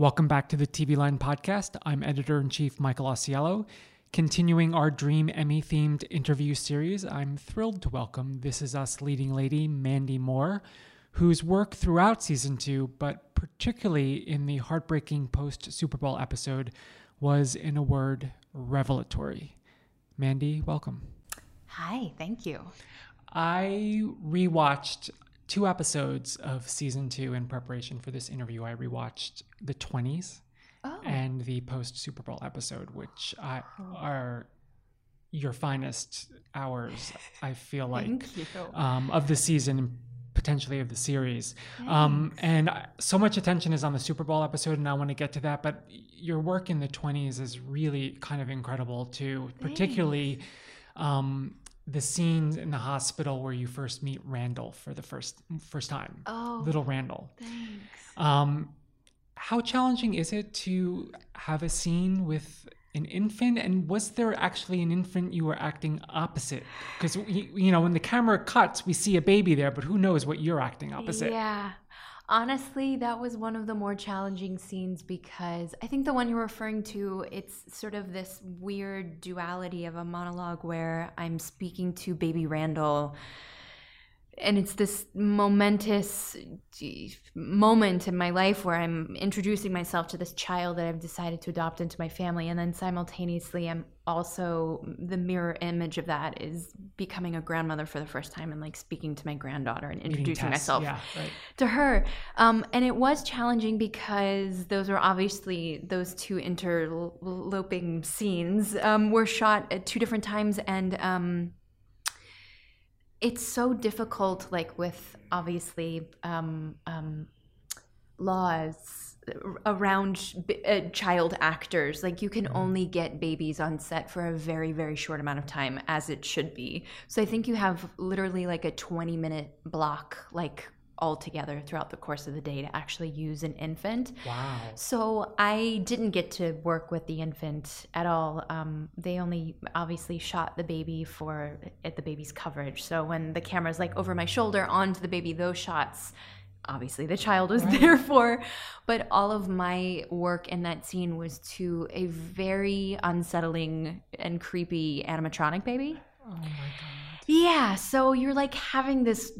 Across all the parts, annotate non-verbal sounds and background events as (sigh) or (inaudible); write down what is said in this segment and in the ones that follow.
Welcome back to the TV Line podcast. I'm editor in chief Michael Ausiello. Continuing our Dream Emmy themed interview series, I'm thrilled to welcome This Is Us leading lady Mandy Moore, whose work throughout season two, but particularly in the heartbreaking post Super Bowl episode, was, in a word, revelatory. Mandy, welcome. Hi, thank you. I rewatched two episodes of season two in preparation for this interview. I rewatched the 20s oh. and the post Super Bowl episode, which I, are your finest hours, I feel (laughs) like, um, of the season potentially of the series. Um, and so much attention is on the Super Bowl episode, and I want to get to that. But your work in the 20s is really kind of incredible too, particularly um, the scene in the hospital where you first meet Randall for the first first time. Oh, little Randall. Thanks. Um, how challenging is it to have a scene with an infant and was there actually an infant you were acting opposite because you know when the camera cuts we see a baby there but who knows what you're acting opposite yeah honestly that was one of the more challenging scenes because i think the one you're referring to it's sort of this weird duality of a monologue where i'm speaking to baby randall and it's this momentous moment in my life where I'm introducing myself to this child that I've decided to adopt into my family. And then simultaneously, I'm also the mirror image of that is becoming a grandmother for the first time and like speaking to my granddaughter and introducing myself yeah, right. to her. Um, and it was challenging because those were obviously those two interloping scenes um, were shot at two different times. And, um, it's so difficult like with obviously um, um, laws around uh, child actors like you can mm-hmm. only get babies on set for a very very short amount of time as it should be so i think you have literally like a 20 minute block like all together throughout the course of the day to actually use an infant. Wow. So I didn't get to work with the infant at all. Um, they only obviously shot the baby for at the baby's coverage. So when the camera's like over my shoulder onto the baby, those shots obviously the child was right. there for but all of my work in that scene was to a very unsettling and creepy animatronic baby oh my god yeah, so you're like having this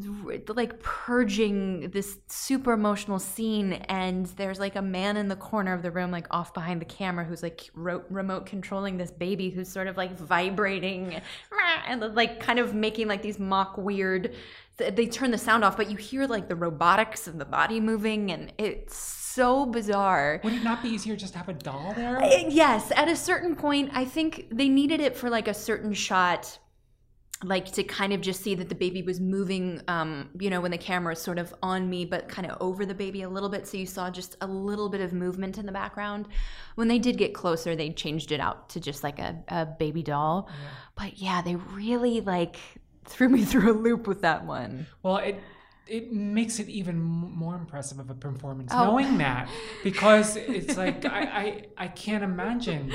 like purging this super emotional scene and there's like a man in the corner of the room like off behind the camera who's like ro- remote controlling this baby who's sort of like vibrating (laughs) and like kind of making like these mock weird they turn the sound off but you hear like the robotics and the body moving and it's so bizarre. Would it not be easier just to have a doll there? Uh, yes, at a certain point, I think they needed it for like a certain shot like to kind of just see that the baby was moving um, you know when the camera is sort of on me but kind of over the baby a little bit so you saw just a little bit of movement in the background when they did get closer they changed it out to just like a, a baby doll yeah. but yeah they really like threw me (laughs) through a loop with that one well it it makes it even more impressive of a performance oh. knowing that (laughs) because it's like I, I i can't imagine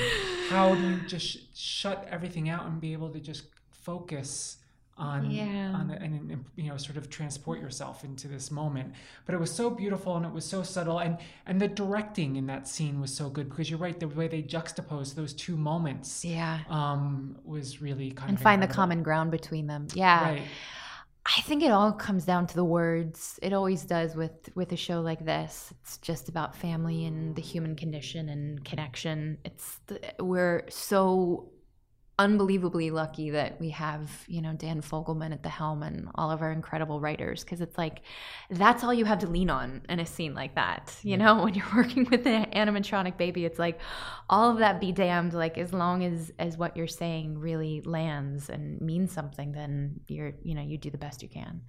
how do you just shut everything out and be able to just focus on yeah. on the, and, and, you know sort of transport yourself into this moment but it was so beautiful and it was so subtle and and the directing in that scene was so good because you're right the way they juxtaposed those two moments yeah um was really kind of and of find incredible. the common ground between them yeah right I think it all comes down to the words. It always does with with a show like this. It's just about family and the human condition and connection. It's the, we're so unbelievably lucky that we have you know dan fogelman at the helm and all of our incredible writers because it's like that's all you have to lean on in a scene like that you know? (laughs) When you're working with an animatronic baby it's like all of that be damned like as long as as what you're saying really lands and means something then you're you know you do the best you can.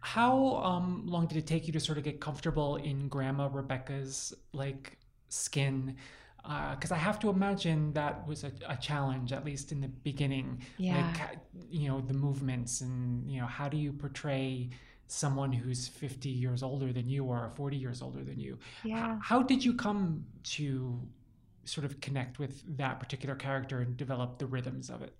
How um, long did it take you to sort of get comfortable in grandma rebecca's like skin because uh, I have to imagine that was a, a, challenge, at least in the beginning. Yeah. Like, you know, the movements and, you know, how do you portray someone who's 50 years older than you or 40 years older than you? Yeah. H- how did you come to sort of connect with that particular character and develop the rhythms of it?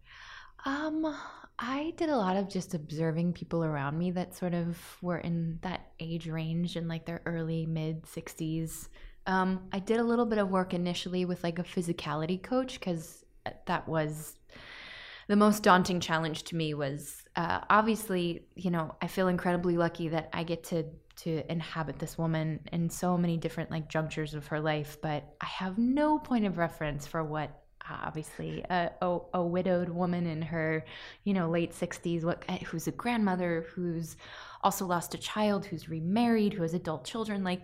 Um, I did a lot of just observing people around me that sort of were in that age range in like their early mid 60s um, I did a little bit of work initially with like a physicality coach because that was the most daunting challenge to me was uh, obviously you know i feel incredibly lucky that i get to to inhabit this woman in so many different like junctures of her life but i have no point of reference for what obviously a, a, a widowed woman in her you know late 60s what who's a grandmother who's also lost a child who's remarried, who has adult children, like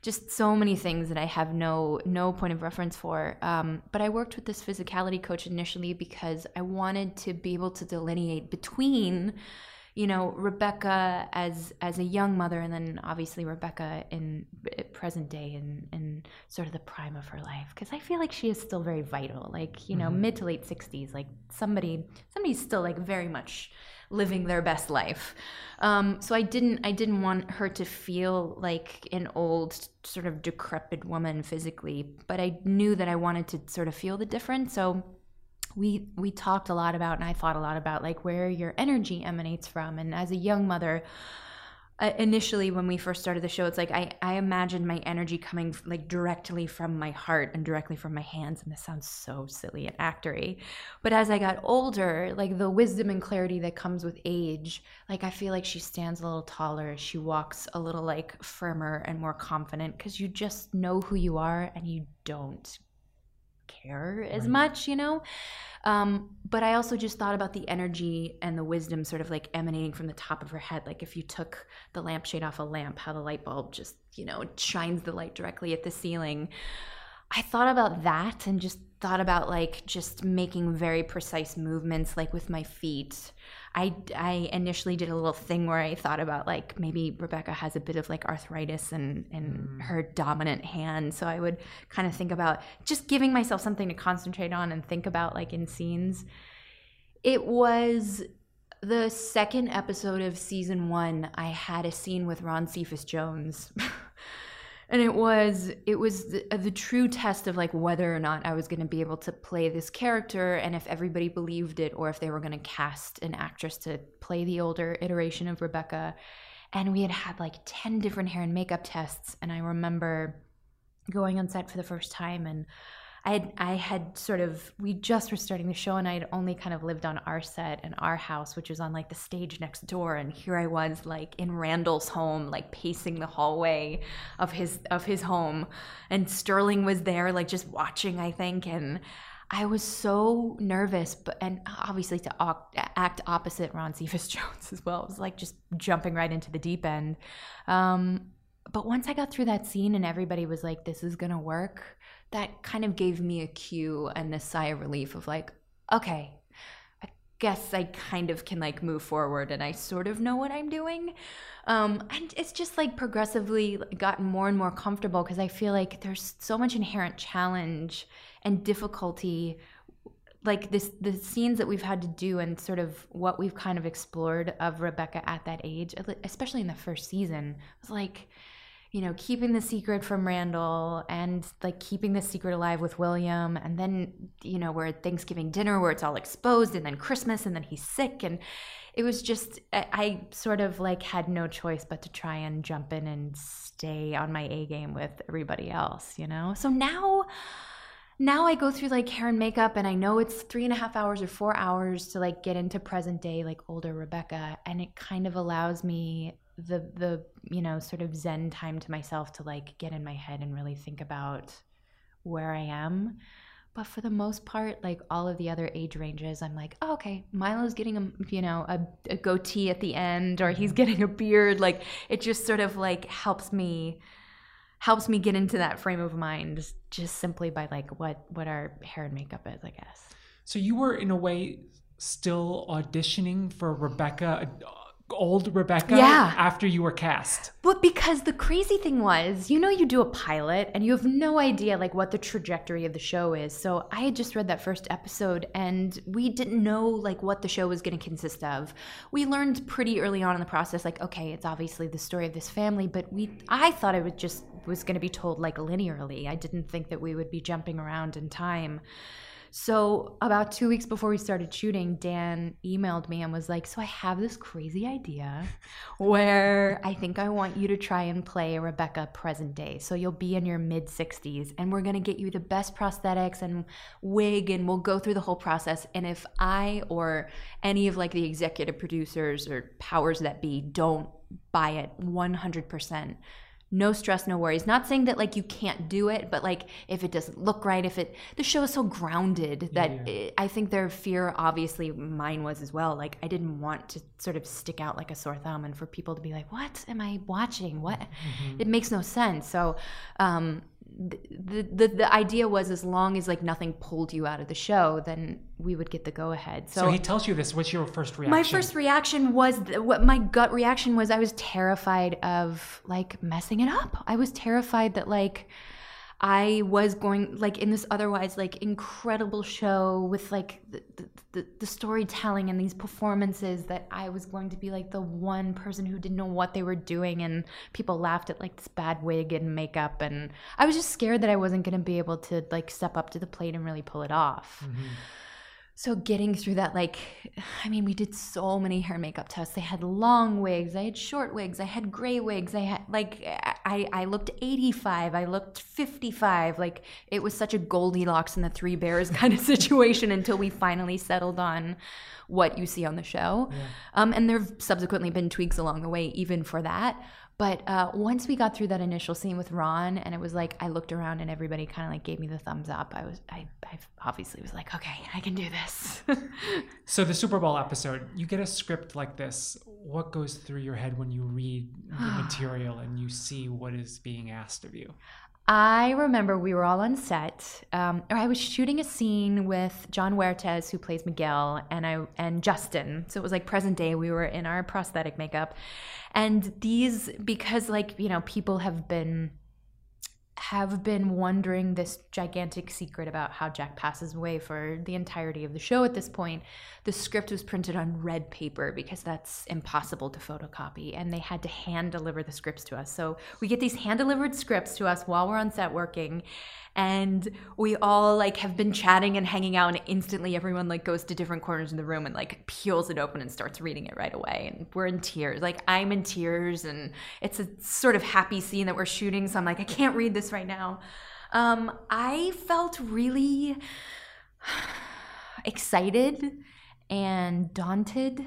just so many things that I have no no point of reference for. Um, but I worked with this physicality coach initially because I wanted to be able to delineate between you know rebecca as as a young mother and then obviously rebecca in present day and in sort of the prime of her life because i feel like she is still very vital like you know mm-hmm. mid to late 60s like somebody somebody's still like very much living their best life. Um, so I didn't I didn't want her to feel like an old sort of decrepit woman physically, but I knew that I wanted to sort of feel the difference. So we we talked a lot about and I thought a lot about like where your energy emanates from. And as a young mother uh, initially when we first started the show it's like I, I imagined my energy coming like directly from my heart and directly from my hands. And this sounds so silly and actory. But as i got older like the wisdom and clarity that comes with age like i feel like she stands a little taller. She walks a little like firmer and more confident because you just know who you are and you don't care as right. much you know um, but I also just thought about the energy and the wisdom sort of like emanating from the top of her head. Like if you took the lampshade off a lamp, how the light bulb just, you know, shines the light directly at the ceiling. I thought about that and just thought about like just making very precise movements, like with my feet. I, I initially did a little thing where I thought about like maybe Rebecca has a bit of like arthritis in, in mm. her dominant hand. So I would kind of think about just giving myself something to concentrate on and think about like in scenes. It was the second episode of season one. I had a scene with Ron Cephas Jones. (laughs) and it was it was the, uh, the, true test of like whether or not I was going to be able to play this character and if everybody believed it or if they were going to cast an actress to play the older iteration of Rebecca. And we had had like 10 different hair and makeup tests. And I remember going on set for the first time and I had, I had sort of we just were starting the show and I had only kind of lived on our set and our house which was on like the stage next door and here I was like in Randall's home like pacing the hallway of his of his home and Sterling was there like just watching I think and I was so nervous, but and obviously to act opposite Ron Cephas (laughs) Jones as well. It was like just jumping right into the deep end. Um, but once I got through that scene and everybody was like, "This is gonna work," that kind of gave me a cue and a sigh of relief of like, okay, I guess I kind of can like move forward and I sort of know what I'm doing. Um, and it's just like progressively gotten more and more comfortable because I feel like there's so much inherent challenge and difficulty like this the scenes that we've had to do and sort of what we've kind of explored of Rebecca at that age, especially in the first season, was like you know, keeping the secret from Randall and like keeping the secret alive with William. And then, you know, we're at Thanksgiving dinner where it's all exposed, and then Christmas, and then he's sick. And it was just, I, I sort of like had no choice but to try and jump in and stay on my A game with everybody else, you know? So now, now I go through like hair and makeup and I know it's three and a half hours or four hours to like get into present day, like older Rebecca. And it kind of allows me the the you know sort of zen time to myself to like get in my head and really think about where I am. But for the most part, like all of the other age ranges, I'm like, oh, okay, Milo's getting a you know a, a goatee at the end, or he's mm-hmm. getting a beard. Like it just sort of like helps me helps me get into that frame of mind just simply by like what what our hair and makeup is, I guess. So you were in a way still auditioning for Rebecca old Rebecca Yeah. after you were cast. But because the crazy thing was, you know, you do a pilot and you have no idea like what the trajectory of the show is. So I had just read that first episode and we didn't know like what the show was going to consist of. We learned pretty early on in the process like okay, it's obviously the story of this family, but we I thought it was just was going to be told like linearly. I didn't think that we would be jumping around in time. So, about two weeks before we started shooting, Dan emailed me and was like, So, I have this crazy idea where I think I want you to try and play Rebecca present day. So, you'll be in your mid 60s and we're going to get you the best prosthetics and wig and we'll go through the whole process. And if I or any of like the executive producers or powers that be don't buy it 100%, no stress no worries. Not saying that like you can't do it but like if it doesn't look right if it the show is so grounded that it, i think their fear obviously mine was as well. Like i didn't want to sort of stick out like a sore thumb and for people to be like what am i watching? What? It makes no sense. So um the, the the idea was as long as like nothing pulled you out of the show then we would get the go ahead So, he tells you this. What's your first reaction? my first reaction was th- what my gut reaction was I was terrified of like messing it up. I was terrified that like I was going like in this otherwise like incredible show with like the, the, the, storytelling and these performances that I was going to be like the one person who didn't know what they were doing and people laughed at like this bad wig and makeup and I was just scared that I wasn't going to be able to like step up to the plate and really pull it off. Mm-hmm. So getting through that, like, I mean, we did so many hair makeup tests. They had long wigs, I had short wigs, I had gray wigs, I had like, I I looked 85, I looked 55. Like it was such a Goldilocks and the Three Bears (laughs) kind of situation until we finally settled on what you see on the show. Um, and there've subsequently been tweaks along the way, even for that. But uh, once we got through that initial scene with Ron, and it was like I looked around and everybody kind of like gave me the thumbs up. I was, I, I obviously was like, okay, I can do this. (laughs) So the Super Bowl episode, you get a script like this. What goes through your head when you read the (sighs) material and you see what is being asked of you? I remember we were all on set, um, or I was shooting a scene with Jon Huertas, who plays Miguel, and I and Justin. So it was like present day. We were in our prosthetic makeup, and these because like you know people have been have been wondering this gigantic secret about how Jack passes away for the entirety of the show at this point. The script was printed on red paper because that's impossible to photocopy, and they had to hand deliver the scripts to us. So we get these hand delivered scripts to us while we're on set working. And we all like have been chatting and hanging out, and instantly everyone like goes to different corners of the room and like peels it open and starts reading it right away. And we're in tears. Like I'm in tears, and it's a sort of happy scene that we're shooting. So I'm like, I can't read this right now. Um, I felt really (sighs) excited and daunted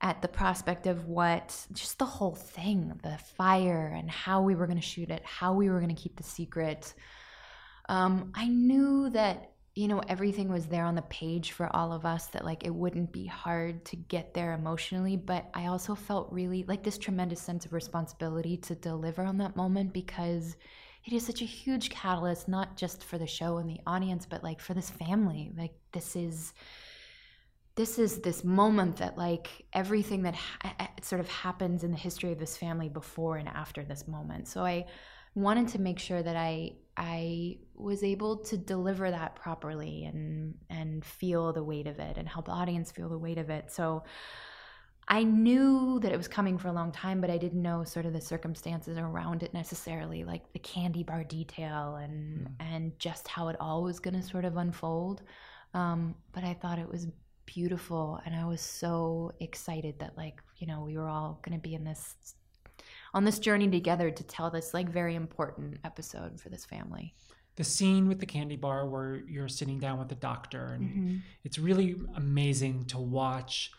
at the prospect of what just the whole thing the fire and how we were going to shoot it how we were going to keep the secret um, i knew that you know everything was there on the page for all of us that like it wouldn't be hard to get there emotionally but i also felt really like this tremendous sense of responsibility to deliver on that moment because it is such a huge catalyst not just for the show and the audience but like for this family. Like this is this is this moment that like everything that ha- sort of happens in the history of this family before and after this moment. So i wanted to make sure that i i was able to deliver that properly and and feel the weight of it and help the audience feel the weight of it so I knew that it was coming for a long time, but I didn't know sort of the circumstances around it necessarily, like the candy bar detail and and just how it all was going to sort of unfold. Um, but I thought it was beautiful, and I was so excited that like you know we were all going to be in this on this journey together to tell this like very important episode for this family. The scene with the candy bar where you're sitting down with the doctor, and mm-hmm. it's really amazing to watch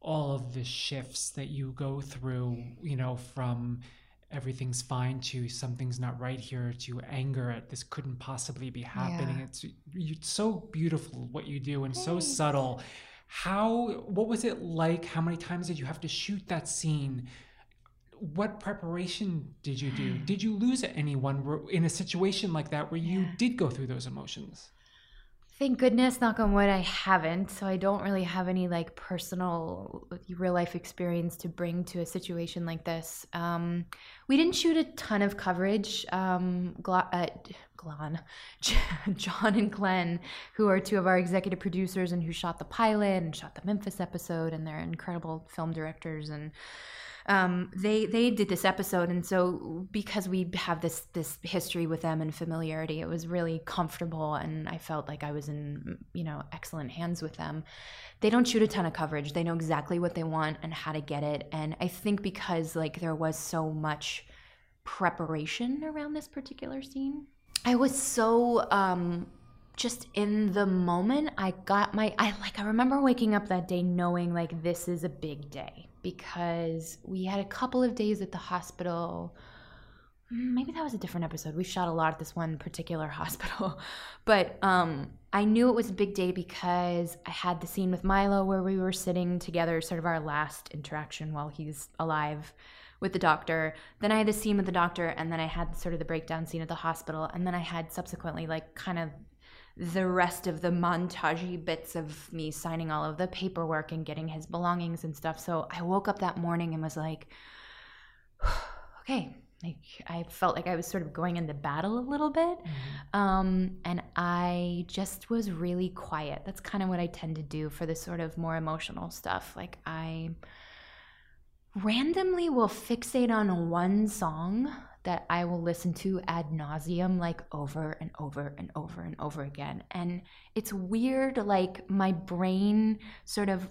all of the shifts that you go through, you know, from everything's fine to something's not right here to anger at this couldn't possibly be happening. Yeah. It's it's so beautiful what you do and so subtle. How what was it like? How many times did you have to shoot that scene? What preparation did you do? Did you lose anyone in a situation like that where you Yeah. did go through those emotions? Thank goodness, knock on wood, I haven't. So I don't really have any like personal real life experience to bring to a situation like this. Um, we didn't shoot a ton of coverage. Um, uh, Glenn, (laughs) John and Glenn, who are two of our executive producers and who shot the pilot and shot the Memphis episode, and they're incredible film directors and um, they they did this episode, and so because we have this this history with them and familiarity, it was really comfortable, and I felt like I was in you know excellent hands with them. They don't shoot a ton of coverage; they know exactly what they want and how to get it, and I think because like there was so much preparation around this particular scene, I was so um, just in the moment i got my i like i remember waking up that day knowing like this is a big day because we had a couple of days at the hospital. Maybe that was a different episode. We shot a lot at this one particular (laughs) hospital. But um, I knew it was a big day because I had the scene with Milo where we were sitting together, sort of our last interaction while he's alive with the doctor. Then I had the scene with the doctor, and then I had sort of the breakdown scene at the hospital. And then I had subsequently, like, kind of the rest of the montagey bits of me signing all of the paperwork and getting his belongings and stuff. So I woke up that morning and was like, (sighs) okay. Like I felt like I was sort of going into battle a little bit. Mm-hmm. Um, and I just was really quiet. That's kind of what I tend to do for the sort of more emotional stuff. Like I randomly will fixate on one song that I will listen to ad nauseum, like over and over and over and over again. And it's weird, like my brain sort of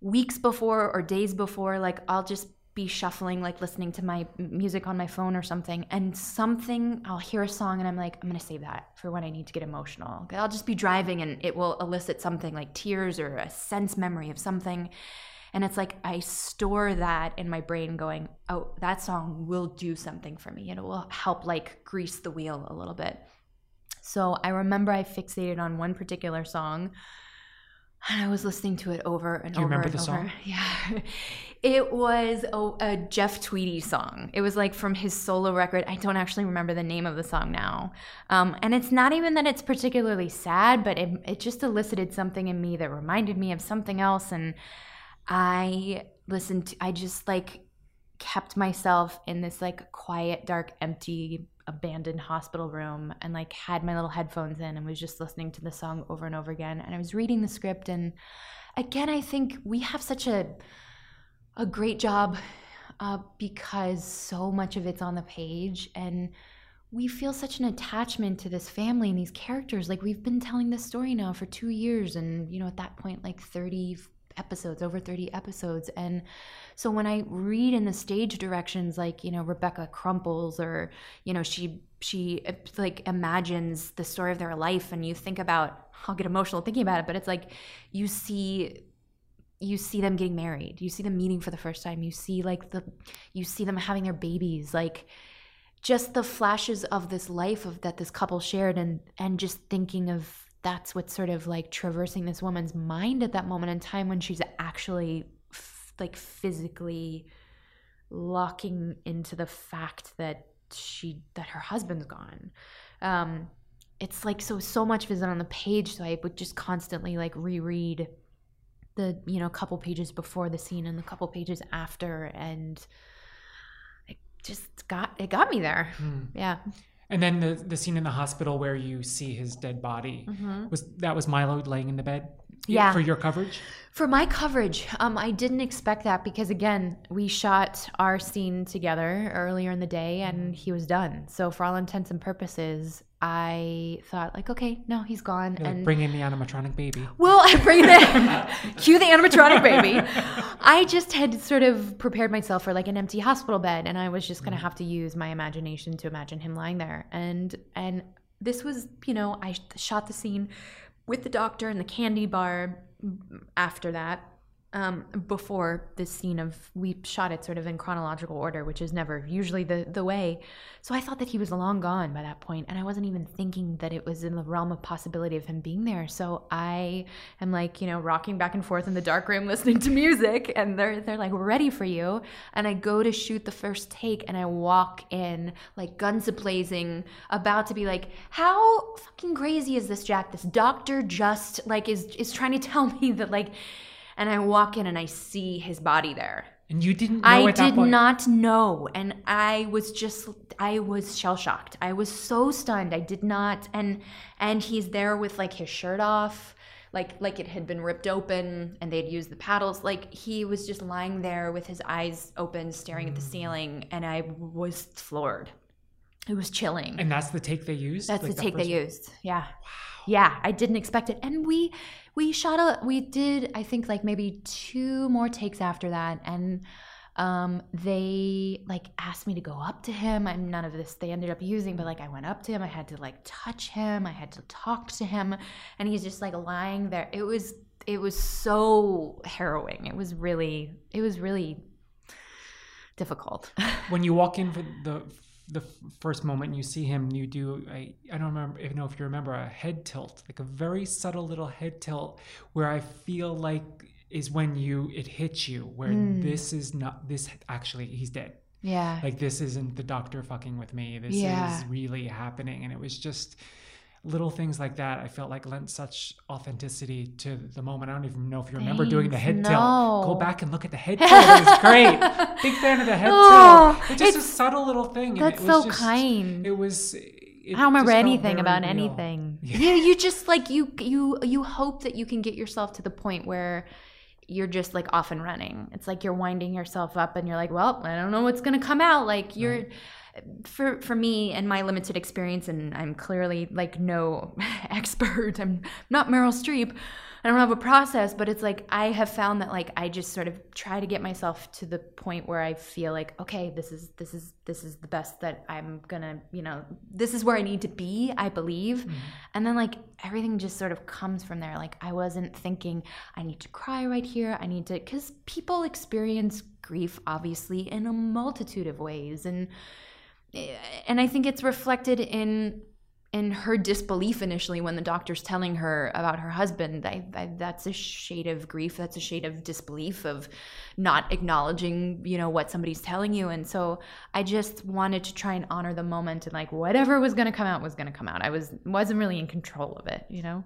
weeks before or days before, like I'll just be shuffling, like listening to my music on my phone or something, and something, I'll hear a song and I'm like, I'm gonna save that for when I need to get emotional. I'll just be driving and it will elicit something like tears or a sense memory of something. And it's like I store that in my brain going, oh, that song will do something for me. It will help like grease the wheel a little bit. So I remember I fixated on one particular song and I was listening to it over and Do you over remember and the over. song? (laughs) Yeah. It was a, a, Jeff Tweedy song. It was like from his solo record. I don't actually remember the name of the song now. Um, and it's not even that it's particularly sad, but it, it just elicited something in me that reminded me of something else. And I listened to, I just like kept myself in this like quiet, dark, empty, abandoned hospital room and like had my little headphones in and was just listening to the song over and over again. And I was reading the script. And again, I think we have such a, a great job uh, because so much of it's on the page and we feel such an attachment to this family and these characters like we've been telling this story now for two years and you know at that point like 30 episodes, over 30 episodes. And so when I read in the stage directions, like, you know, Rebecca crumples or, you know, she, she like imagines the story of their life and you think about, I'll get emotional thinking about it, but it's like you see you see them getting married you see them meeting for the first time you see like the you see them having their babies like just the flashes of this life of that this couple shared and and just thinking of that's what's sort of like traversing this woman's mind at that moment in time when she's actually f- like physically locking into the fact that she that her husband's gone. Um it's like so so much of it on the page so i would just constantly like reread the you know couple pages before the scene and the couple pages after and it just got it got me there. Mm. yeah and then the the scene in the hospital where you see his dead body mm-hmm. was that was Milo laying in the bed. Yeah. For your coverage? For my coverage, um, I didn't expect that because again, we shot our scene together earlier in the day and he was done. So for all intents and purposes, I thought like, okay, no, he's gone. You're and like, bring in the animatronic baby. Well, I bring the (laughs) cue the animatronic baby. I just had sort of prepared myself for like an empty hospital bed, and I was just gonna mm. have to use my imagination to imagine him lying there. And and this was, you know, I shot the scene with the doctor and the candy bar after that. Um, before this scene of we shot it sort of in chronological order, which is never usually the the way. So I thought that he was long gone by that point, and I wasn't even thinking that it was in the realm of possibility of him being there. So I am like, you know, rocking back and forth in the dark room, (laughs) listening to music, and they're they're like, "We're ready for you," and I go to shoot the first take, and I walk in like guns blazing, about to be like, "How fucking crazy is this, Jack? This doctor just like is is trying to tell (laughs) me that like." And I walk in and I see his body there. And you didn't know I did not know. And I was just I was shell shocked. I was so stunned. I did not and and he's there with like his shirt off, like like it had been ripped open and they'd used the paddles. Like he was just lying there with his eyes open, staring Mm. at the ceiling, and I was floored. It was chilling. And that's the take they used. That's Like the take they one? used. Yeah. Wow. Yeah, I didn't expect it. And we we shot a we did I think like maybe two more takes after that and um they like asked me to go up to him. I'm none of this they ended up using but like I went up to him. I had to like touch him. I had to talk to him. And he's just like lying there. It was it was so harrowing. It was really it was really difficult. (laughs) When you walk in for the the first moment you see him, you do I I don't remember don't know if you remember a head tilt, like a very subtle little head tilt, where I feel like is when you it hits you, where Hmm. this is not this actually he's dead. yeah Like this isn't the doctor fucking with me. This Yeah. is really happening, and it was just little things like that. I felt like lent such authenticity to the moment. I don't even know if you remember doing the head Thanks. tilt. Go back and look at the head (laughs) tilt. It was great. Big fan of the head Oh, tilt. It's just a subtle little thing. that's it was so just- kind. It was. It I don't remember anything about real. anything. Yeah. You you just like you you you hope that you can get yourself to the point where you're just like off and running. It's like you're winding yourself up and you're like, well, I don't know what's going to come out. Like you're for for me and my limited experience and I'm clearly like no (laughs) expert. I'm not Meryl Streep. I don't have a process, but it's like I have found that like I just sort of try to get myself to the point where I feel like okay, this is this is this is the best that I'm gonna you know this is where I need to be. I believe, mm-hmm. and then like everything just sort of comes from there. Like I wasn't thinking I need to cry right here. I need to because people experience grief obviously in a multitude of ways, and Eh, and I think it's reflected in in her disbelief initially when the doctor's telling her about her husband. I, I, that's a shade of grief. That's a shade of disbelief of not acknowledging, you know, what somebody's telling you. And so I just wanted to try and honor the moment and like whatever was going to come out was going to come out. I was wasn't really in control of it, you know.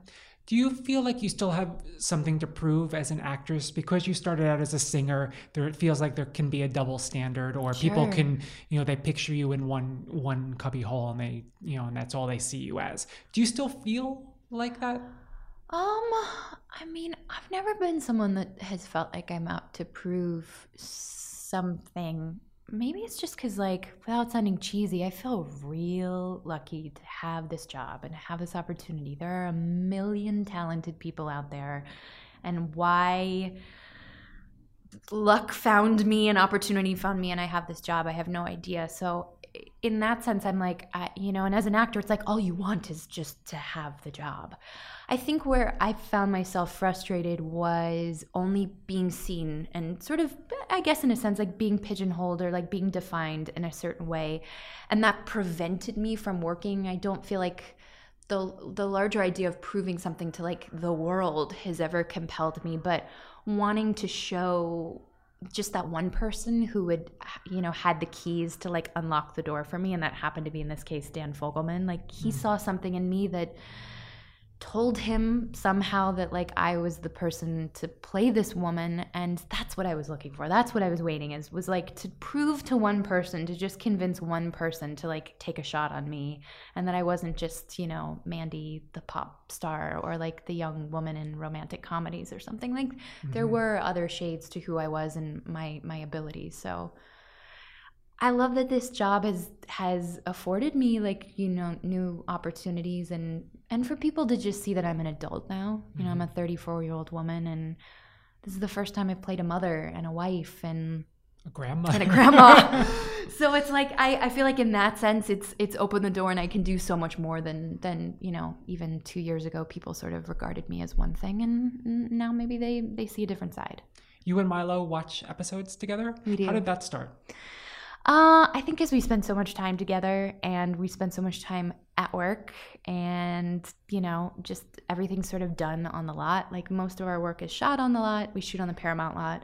Do you feel like you still have something to prove as an actress because you started out as a singer? There, it feels like there can be a double standard, or people can, you know, they picture you in one one cubby hole, and they, you know, and that's all they see you as. Do you still feel like that? Um, I mean, I've never been someone that has felt like I'm out to prove something. Maybe it's just because, like, without sounding cheesy, I feel real lucky to have this job and have this opportunity. There are a million talented people out there, and why luck found me, an opportunity found me, and I have this job. I have no idea. So, in that sense, I'm like, I, you know, and as an actor, it's like all you want is just to have the job. I think where I found myself frustrated was only being seen and sort of, I guess, in a sense, like being pigeonholed or like being defined in a certain way. And that prevented me from working. I don't feel like the the larger idea of proving something to like the world has ever compelled me, but wanting to show just that one person who would you know had the keys to like unlock the door for me and that happened to be in this case Dan Fogelman. Like he mm. saw something in me that told him somehow that like I was the person to play this woman and that's what I was looking for. That's what I was waiting is was like to prove to one person to just convince one person to like take a shot on me and that I wasn't just, you know, Mandy the pop star or like the young woman in romantic comedies or something like there mm-hmm. were other shades to who I was and my my abilities. So I love that this job has has afforded me like you know new opportunities and and for people to just see that I'm an adult now. You know, I'm a mm-hmm. 34 year old woman and this is the first time I've played a mother and a wife and A grandma. and a grandma. (laughs) so it's like I, I feel like in that sense it's it's opened the door and I can do so much more than than you know even two years ago people sort of regarded me as one thing and now maybe they they see a different side. you and Milo watch episodes together? We do. How did that start? Uh, I think as we spend so much time together and we spend so much time at work and, you know, just everything's sort of done on the lot. Like most of our work is shot on the lot. We shoot on the Paramount lot.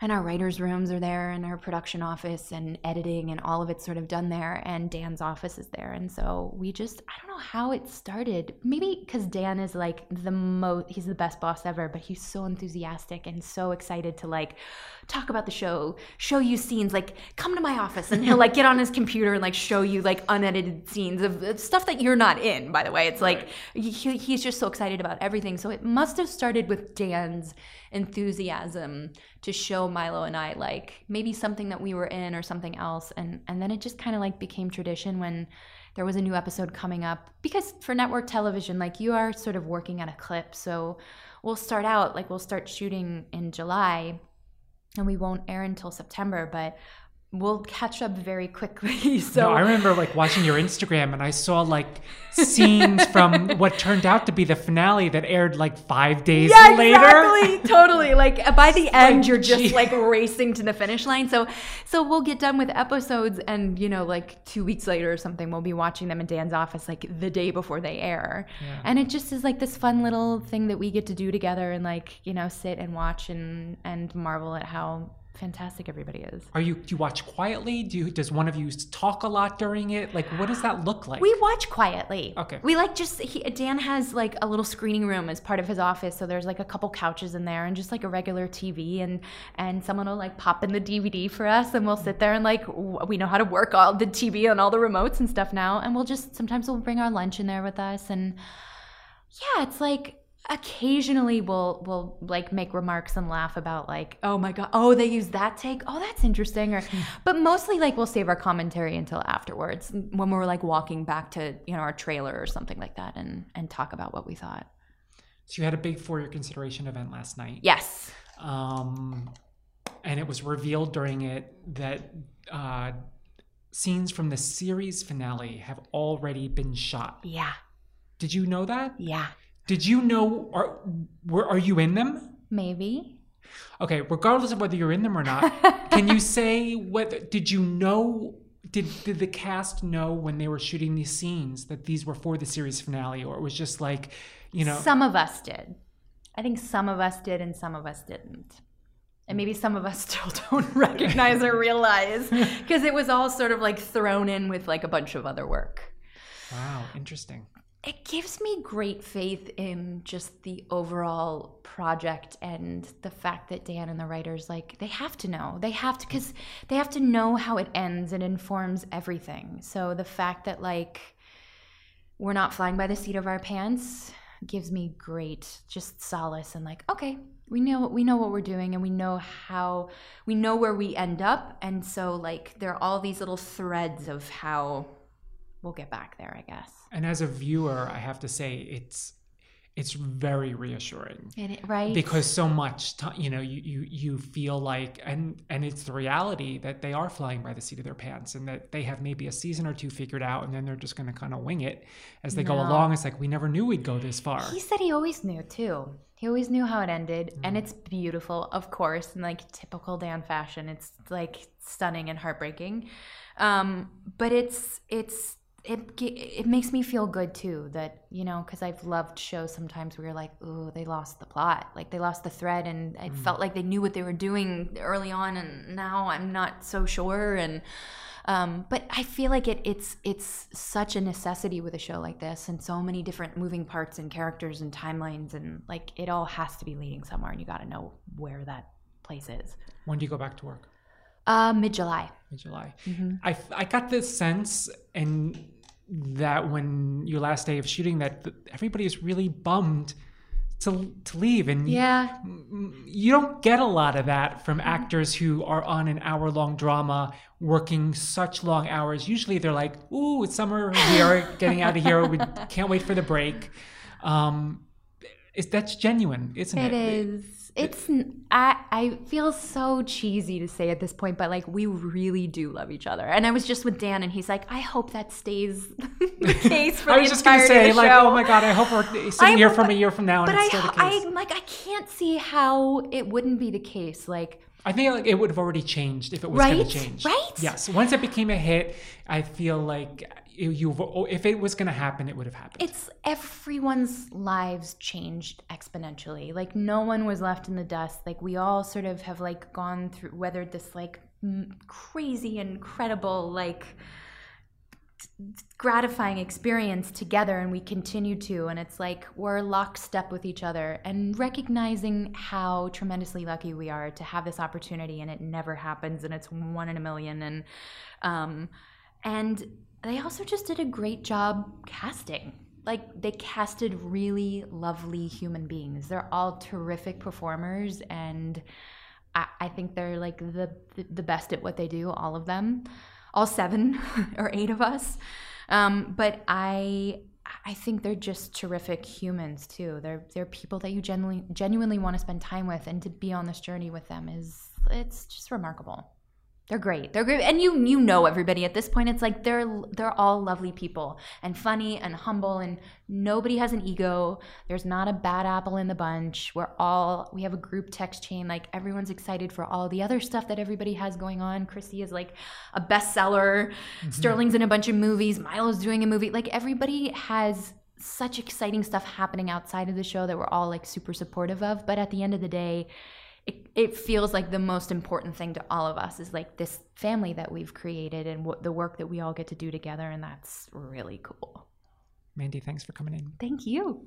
And our writers' rooms are there and our production office and editing and all of it's sort of done there. And Dan's office is there. And so we just, I don't know how it started. Maybe because Dan is like the most, he's the best boss ever, but he's so enthusiastic and so excited to like talk about the show, show you scenes, like come to my office and he'll like get on his computer and like show you like unedited scenes of of stuff that you're not in, by the way. It's like he, he's just so excited about everything. So it must have started with Dan's enthusiasm to show Milo and I like maybe something that we were in or something else. And, and then it just kind of like became tradition when there was a new episode coming up. Because for network television like you are sort of working at a clip. So we'll start out like we'll start shooting in july and we won't air until september. But we'll catch up very quickly (laughs) so no, I remember like watching your Instagram and I saw like scenes from (laughs) what turned out to be the finale that aired like five days yeah, later. exactly, totally. Like uh, by the (laughs) end, like, you're just gee. like racing to the finish line. So, so we'll get done with episodes, and you know, like two weeks later or something, we'll be watching them in Dan's office, like the day before they air. And it just is like this fun little thing that we get to do together, and like you know, sit and watch and and marvel at how fantastic everybody is. Are you do you watch quietly? Do you does one of you talk a lot during it? Like what does that look like? We watch quietly. Okay. We like just he, Dan has like a little screening room as part of his office, so there's like a couple couches in there and just like a regular TV and and someone will like pop in the DVD for us and we'll sit there and like w- we know how to work all the TV and all the remotes and stuff now and we'll just sometimes we'll bring our lunch in there with us and yeah, it's like occasionally we'll we'll like make remarks and laugh about like oh my god oh they use that take oh that's interesting or (laughs) but mostly like we'll save our commentary until afterwards when we're like walking back to you know our trailer or something like that and and talk about what we thought so you had a big for your consideration event last night. yes Um and it was revealed during it that uh scenes from the series finale have already been shot. yeah Did you know that? yeah Did you know are were are you in them? maybe. Okay, regardless of whether you're in them or not, (laughs) can you say whether did you know did did the cast know when they were shooting these scenes that these were for the series finale or it was just like, you know, some of us did. I think some of us did and some of us didn't. And maybe some of us (laughs) still don't recognize or realize (laughs) because it was all sort of like thrown in with like a bunch of other work. Wow, interesting. It gives me great faith in just the overall project and the fact that Dan and the writers like they have to know. They have to cuz they have to know how it ends and informs everything. So the fact that like we're not flying by the seat of our pants gives me great just solace and like okay, we know we know what we're doing and we know how we know where we end up and so like there are all these little threads of how we'll get back there, I guess. And as a viewer, I have to say it's it's very reassuring. It, right? because so much you know you, you you feel like and and it's the reality that they are flying by the seat of their pants and that they have maybe a season or two figured out and then they're just going to kind of wing it as they go along it's like we never knew we'd go this far He said he always knew too. He always knew how it ended, and it's beautiful, of course, in like typical Dan fashion. It's like stunning and heartbreaking, um, but it's it's it it makes me feel good too that you know because I've loved shows sometimes where you're like, oh, they lost the plot, like they lost the thread, and I felt like they knew what they were doing early on, and now I'm not so sure, and um, but I feel like it, it's it's such a necessity with a show like this, and so many different moving parts and characters and timelines, and like it all has to be leading somewhere, and you got to know where that place is. when do you go back to work Uh, Mid July. Mid July. Mm-hmm. I, I got this sense and that when your last day of shooting that everybody is really bummed to to leave and Yeah, you don't get a lot of that from actors who are on an hour long drama working such long hours. Usually they're like, ooh, it's summer, we are (laughs) getting out of here, we can't wait for the break. Um, it's, that's genuine, isn't it? it is. It's I I feel so cheesy to say at this point, but like we really do love each other. And I was just with Dan, and he's like, I hope that stays (laughs) the case for I the was just gonna say, like, show. oh my god, I hope we're sitting I- here from a year from now and it's still the I, case. I like I can't see how it wouldn't be the case. Like I think like, it would have already changed if it was going to change. Right? Yes. Once it became a hit, I feel like you've if it was going to happen, it would have happened. it's everyone's lives changed exponentially. Like no one was left in the dust. Like we all sort of have like gone through weathered this like crazy incredible like gratifying experience together and we continue to and it's like we're lockstep with each other and recognizing how tremendously lucky we are to have this opportunity and it never happens and it's one in a million and um and they also just did a great job casting like they casted really lovely human beings they're all terrific performers and I, I think they're like the, the best at what they do all of them all seven (laughs) or eight of us. Um, but I I think they're just terrific humans too. They're they're people that you genuinely genuinely want to spend time with, and to be on this journey with them is it's just remarkable. They're great. They're great, and you you know everybody at this point. It's like they're they're all lovely people and funny and humble, and nobody has an ego. There's not a bad apple in the bunch. We're all we have a group text chain. Like everyone's excited for all the other stuff that everybody has going on. Chrissy is like a bestseller. Mm-hmm. Sterling's in a bunch of movies. Milo's doing a movie. Like everybody has such exciting stuff happening outside of the show that we're all like super supportive of. But at the end of the day, it, it feels like the most important thing to all of us is like this family that we've created and what the work that we all get to do together. And that's really cool. Mandy, thanks for coming in. Thank you.